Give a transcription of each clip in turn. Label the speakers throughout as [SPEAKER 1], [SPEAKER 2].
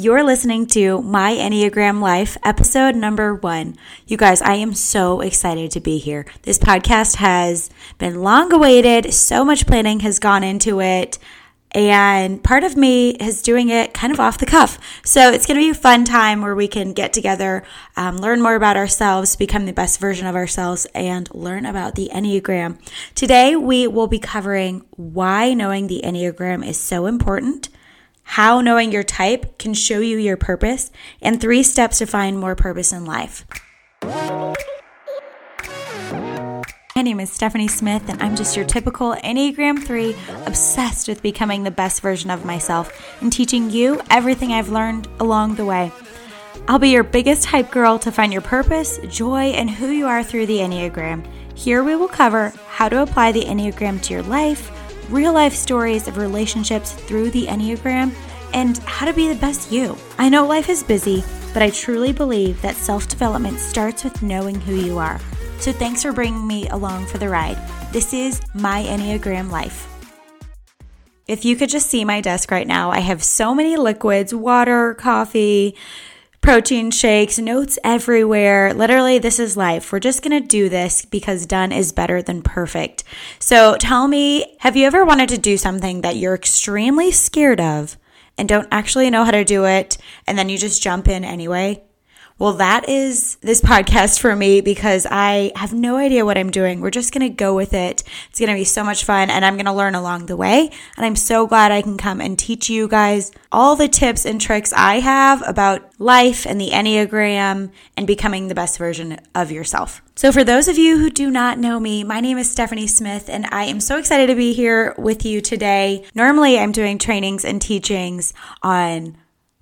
[SPEAKER 1] You're listening to My Enneagram Life, episode number one. You guys, I am so excited to be here. This podcast has been long awaited, so much planning has gone into it. And part of me is doing it kind of off the cuff. So it's going to be a fun time where we can get together, um, learn more about ourselves, become the best version of ourselves, and learn about the Enneagram. Today, we will be covering why knowing the Enneagram is so important, how knowing your type can show you your purpose, and three steps to find more purpose in life. My name is Stephanie Smith, and I'm just your typical Enneagram 3, obsessed with becoming the best version of myself and teaching you everything I've learned along the way. I'll be your biggest hype girl to find your purpose, joy, and who you are through the Enneagram. Here we will cover how to apply the Enneagram to your life, real life stories of relationships through the Enneagram, and how to be the best you. I know life is busy, but I truly believe that self development starts with knowing who you are. So thanks for bringing me along for the ride. This is my Enneagram life. If you could just see my desk right now, I have so many liquids water, coffee, protein shakes, notes everywhere. Literally, this is life. We're just going to do this because done is better than perfect. So tell me, have you ever wanted to do something that you're extremely scared of and don't actually know how to do it, and then you just jump in anyway? Well, that is this podcast for me because I have no idea what I'm doing. We're just going to go with it. It's going to be so much fun and I'm going to learn along the way. And I'm so glad I can come and teach you guys all the tips and tricks I have about life and the Enneagram and becoming the best version of yourself. So, for those of you who do not know me, my name is Stephanie Smith, and I am so excited to be here with you today. Normally, I'm doing trainings and teachings on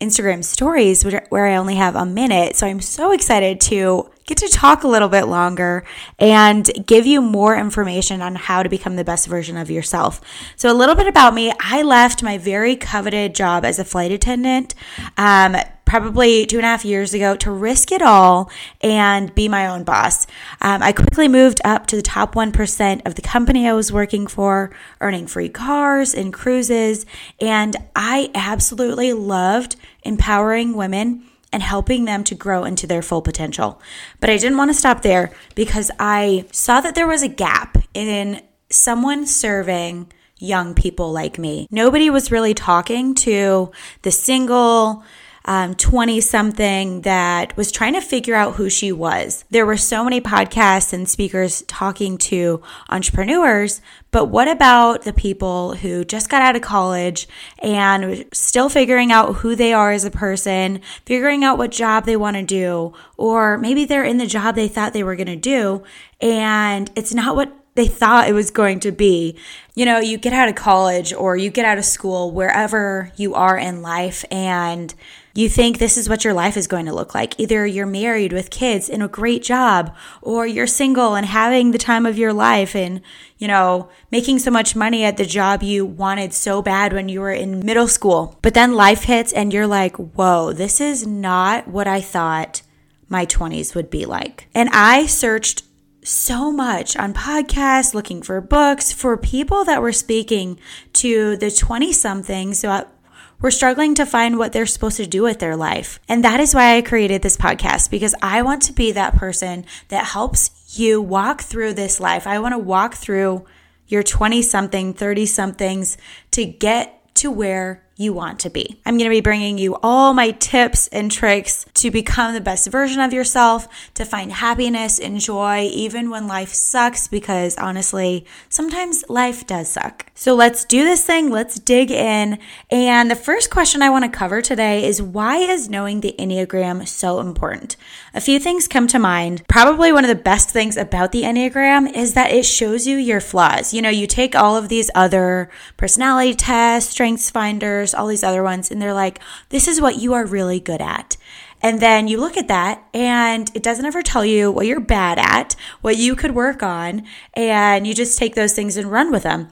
[SPEAKER 1] Instagram stories where I only have a minute. So I'm so excited to get to talk a little bit longer and give you more information on how to become the best version of yourself. So, a little bit about me I left my very coveted job as a flight attendant. Um, probably two and a half years ago to risk it all and be my own boss. Um, I quickly moved up to the top 1% of the company I was working for, earning free cars and cruises. And I absolutely loved empowering women and helping them to grow into their full potential. But I didn't want to stop there because I saw that there was a gap in someone serving young people like me. Nobody was really talking to the single, 20 um, something that was trying to figure out who she was. There were so many podcasts and speakers talking to entrepreneurs, but what about the people who just got out of college and still figuring out who they are as a person, figuring out what job they want to do, or maybe they're in the job they thought they were going to do and it's not what they thought it was going to be. You know, you get out of college or you get out of school, wherever you are in life, and you think this is what your life is going to look like. Either you're married with kids in a great job, or you're single and having the time of your life and, you know, making so much money at the job you wanted so bad when you were in middle school. But then life hits and you're like, whoa, this is not what I thought my 20s would be like. And I searched so much on podcasts, looking for books for people that were speaking to the 20 somethings who were struggling to find what they're supposed to do with their life. And that is why I created this podcast because I want to be that person that helps you walk through this life. I want to walk through your 20 something, 30 somethings to get to where you want to be. I'm going to be bringing you all my tips and tricks to become the best version of yourself, to find happiness and joy even when life sucks, because honestly, sometimes life does suck. So let's do this thing, let's dig in. And the first question I want to cover today is why is knowing the Enneagram so important? A few things come to mind. Probably one of the best things about the Enneagram is that it shows you your flaws. You know, you take all of these other personality tests, strengths finders, all these other ones, and they're like, this is what you are really good at. And then you look at that and it doesn't ever tell you what you're bad at, what you could work on, and you just take those things and run with them.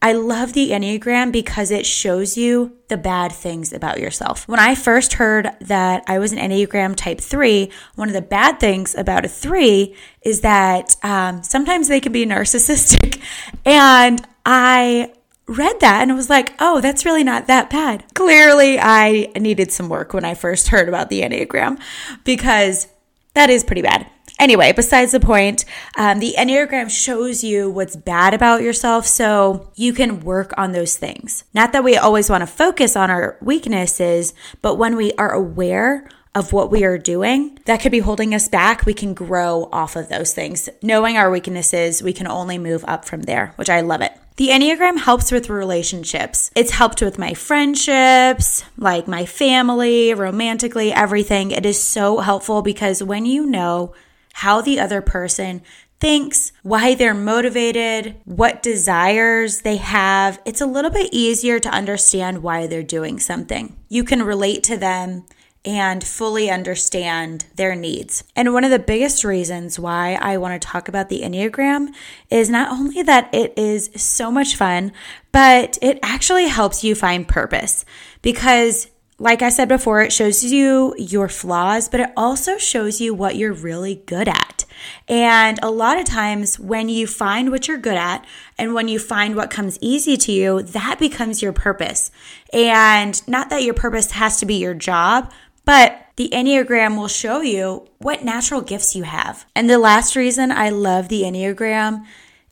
[SPEAKER 1] I love the Enneagram because it shows you the bad things about yourself. When I first heard that I was an Enneagram type three, one of the bad things about a three is that um, sometimes they can be narcissistic. And I read that and was like, oh, that's really not that bad. Clearly, I needed some work when I first heard about the Enneagram because that is pretty bad. Anyway, besides the point, um, the Enneagram shows you what's bad about yourself so you can work on those things. Not that we always want to focus on our weaknesses, but when we are aware of what we are doing that could be holding us back, we can grow off of those things. Knowing our weaknesses, we can only move up from there, which I love it. The Enneagram helps with relationships. It's helped with my friendships, like my family, romantically, everything. It is so helpful because when you know how the other person thinks, why they're motivated, what desires they have, it's a little bit easier to understand why they're doing something. You can relate to them and fully understand their needs. And one of the biggest reasons why I want to talk about the Enneagram is not only that it is so much fun, but it actually helps you find purpose because like I said before, it shows you your flaws, but it also shows you what you're really good at. And a lot of times, when you find what you're good at and when you find what comes easy to you, that becomes your purpose. And not that your purpose has to be your job, but the Enneagram will show you what natural gifts you have. And the last reason I love the Enneagram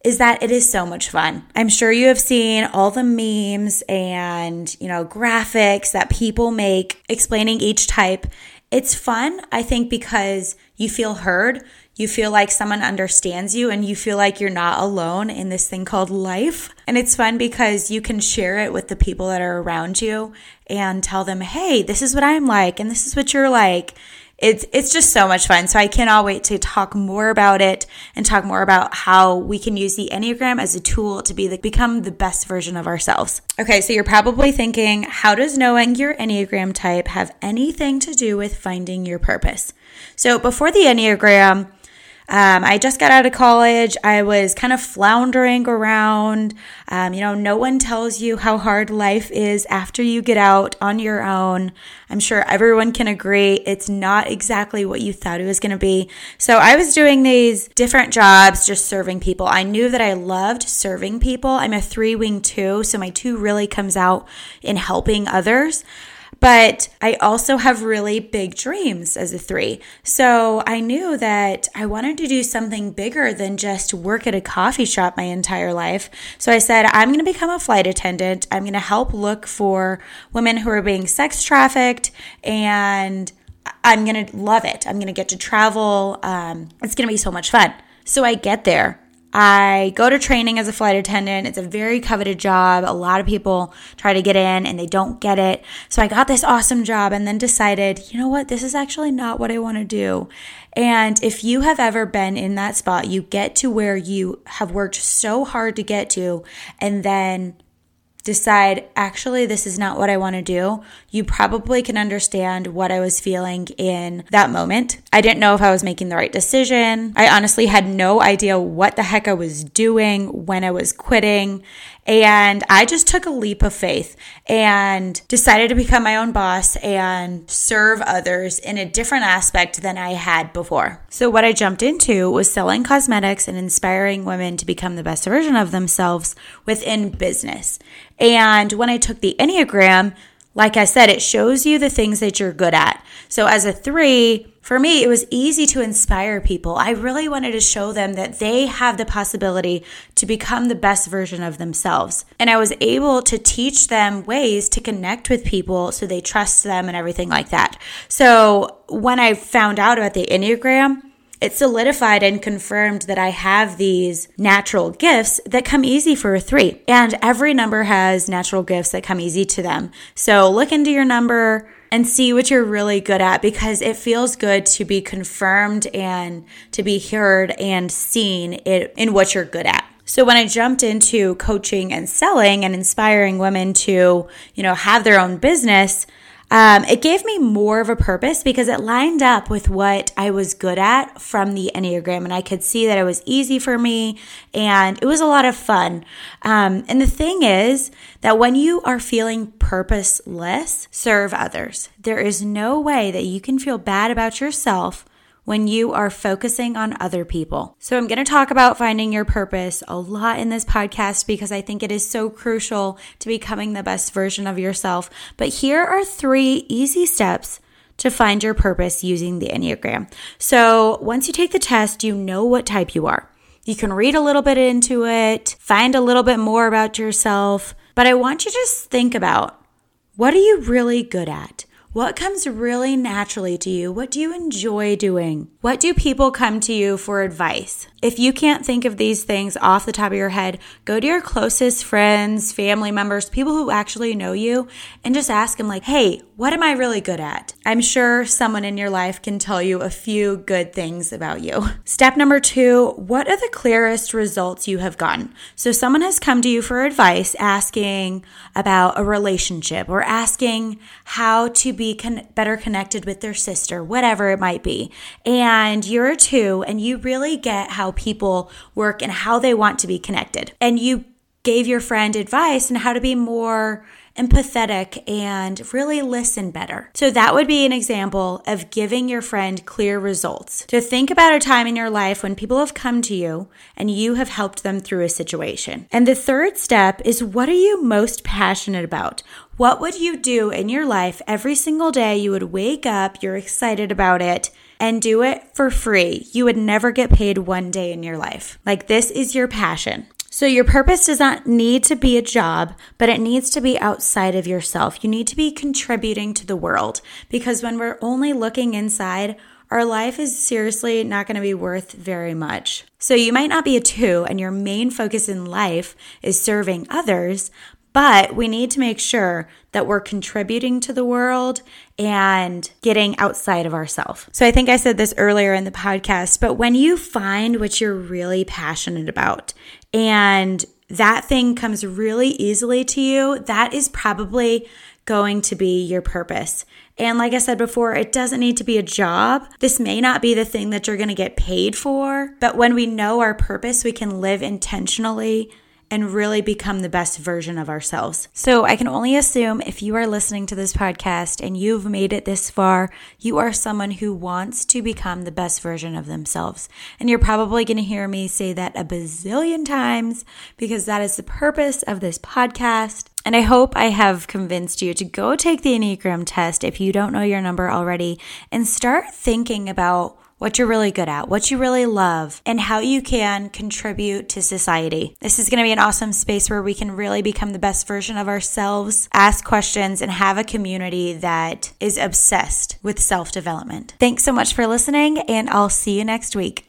[SPEAKER 1] is that it is so much fun. I'm sure you have seen all the memes and, you know, graphics that people make explaining each type. It's fun, I think, because you feel heard. You feel like someone understands you and you feel like you're not alone in this thing called life. And it's fun because you can share it with the people that are around you and tell them, hey, this is what I'm like and this is what you're like. It's it's just so much fun. So I cannot wait to talk more about it and talk more about how we can use the Enneagram as a tool to be the, become the best version of ourselves. Okay, so you're probably thinking, how does knowing your Enneagram type have anything to do with finding your purpose? So before the Enneagram, um, I just got out of college. I was kind of floundering around. Um, you know, no one tells you how hard life is after you get out on your own. I'm sure everyone can agree it's not exactly what you thought it was going to be. So I was doing these different jobs, just serving people. I knew that I loved serving people. I'm a three wing two, so my two really comes out in helping others. But I also have really big dreams as a three. So I knew that I wanted to do something bigger than just work at a coffee shop my entire life. So I said, I'm going to become a flight attendant. I'm going to help look for women who are being sex trafficked and I'm going to love it. I'm going to get to travel. Um, it's going to be so much fun. So I get there I go to training as a flight attendant. It's a very coveted job. A lot of people try to get in and they don't get it. So I got this awesome job and then decided, you know what? This is actually not what I want to do. And if you have ever been in that spot, you get to where you have worked so hard to get to and then decide, actually, this is not what I want to do, you probably can understand what I was feeling in that moment. I didn't know if I was making the right decision. I honestly had no idea what the heck I was doing when I was quitting. And I just took a leap of faith and decided to become my own boss and serve others in a different aspect than I had before. So, what I jumped into was selling cosmetics and inspiring women to become the best version of themselves within business. And when I took the Enneagram, like I said, it shows you the things that you're good at. So, as a three, for me, it was easy to inspire people. I really wanted to show them that they have the possibility to become the best version of themselves. And I was able to teach them ways to connect with people so they trust them and everything like that. So when I found out about the Enneagram, it solidified and confirmed that I have these natural gifts that come easy for a three. And every number has natural gifts that come easy to them. So look into your number and see what you're really good at because it feels good to be confirmed and to be heard and seen in what you're good at. So when I jumped into coaching and selling and inspiring women to, you know, have their own business, um, it gave me more of a purpose because it lined up with what I was good at from the Enneagram. And I could see that it was easy for me and it was a lot of fun. Um, and the thing is that when you are feeling purposeless, serve others. There is no way that you can feel bad about yourself when you are focusing on other people. So, I'm going to talk about finding your purpose a lot in this podcast because I think it is so crucial to becoming the best version of yourself. But here are three easy steps to find your purpose using the Enneagram. So, once you take the test, you know what type you are. You can read a little bit into it, find a little bit more about yourself, but I want you to just think about what are you really good at? What comes really naturally to you? What do you enjoy doing? What do people come to you for advice? If you can't think of these things off the top of your head, go to your closest friends, family members, people who actually know you, and just ask them, like, hey, what am I really good at? I'm sure someone in your life can tell you a few good things about you. Step number two what are the clearest results you have gotten? So, someone has come to you for advice asking about a relationship or asking how to be con- better connected with their sister, whatever it might be. And you're a two, and you really get how people work and how they want to be connected. And you gave your friend advice on how to be more empathetic, and really listen better. So, that would be an example of giving your friend clear results. To think about a time in your life when people have come to you and you have helped them through a situation. And the third step is what are you most passionate about? What would you do in your life every single day? You would wake up, you're excited about it, and do it for free. You would never get paid one day in your life. Like, this is your passion. So, your purpose does not need to be a job, but it needs to be outside of yourself. You need to be contributing to the world because when we're only looking inside, our life is seriously not going to be worth very much. So, you might not be a two, and your main focus in life is serving others, but we need to make sure that we're contributing to the world and getting outside of ourselves. So I think I said this earlier in the podcast, but when you find what you're really passionate about and that thing comes really easily to you, that is probably going to be your purpose. And like I said before, it doesn't need to be a job. This may not be the thing that you're going to get paid for, but when we know our purpose, we can live intentionally and really become the best version of ourselves. So I can only assume if you are listening to this podcast and you've made it this far, you are someone who wants to become the best version of themselves. And you're probably going to hear me say that a bazillion times because that is the purpose of this podcast. And I hope I have convinced you to go take the Enneagram test if you don't know your number already and start thinking about what you're really good at, what you really love, and how you can contribute to society. This is going to be an awesome space where we can really become the best version of ourselves, ask questions, and have a community that is obsessed with self development. Thanks so much for listening, and I'll see you next week.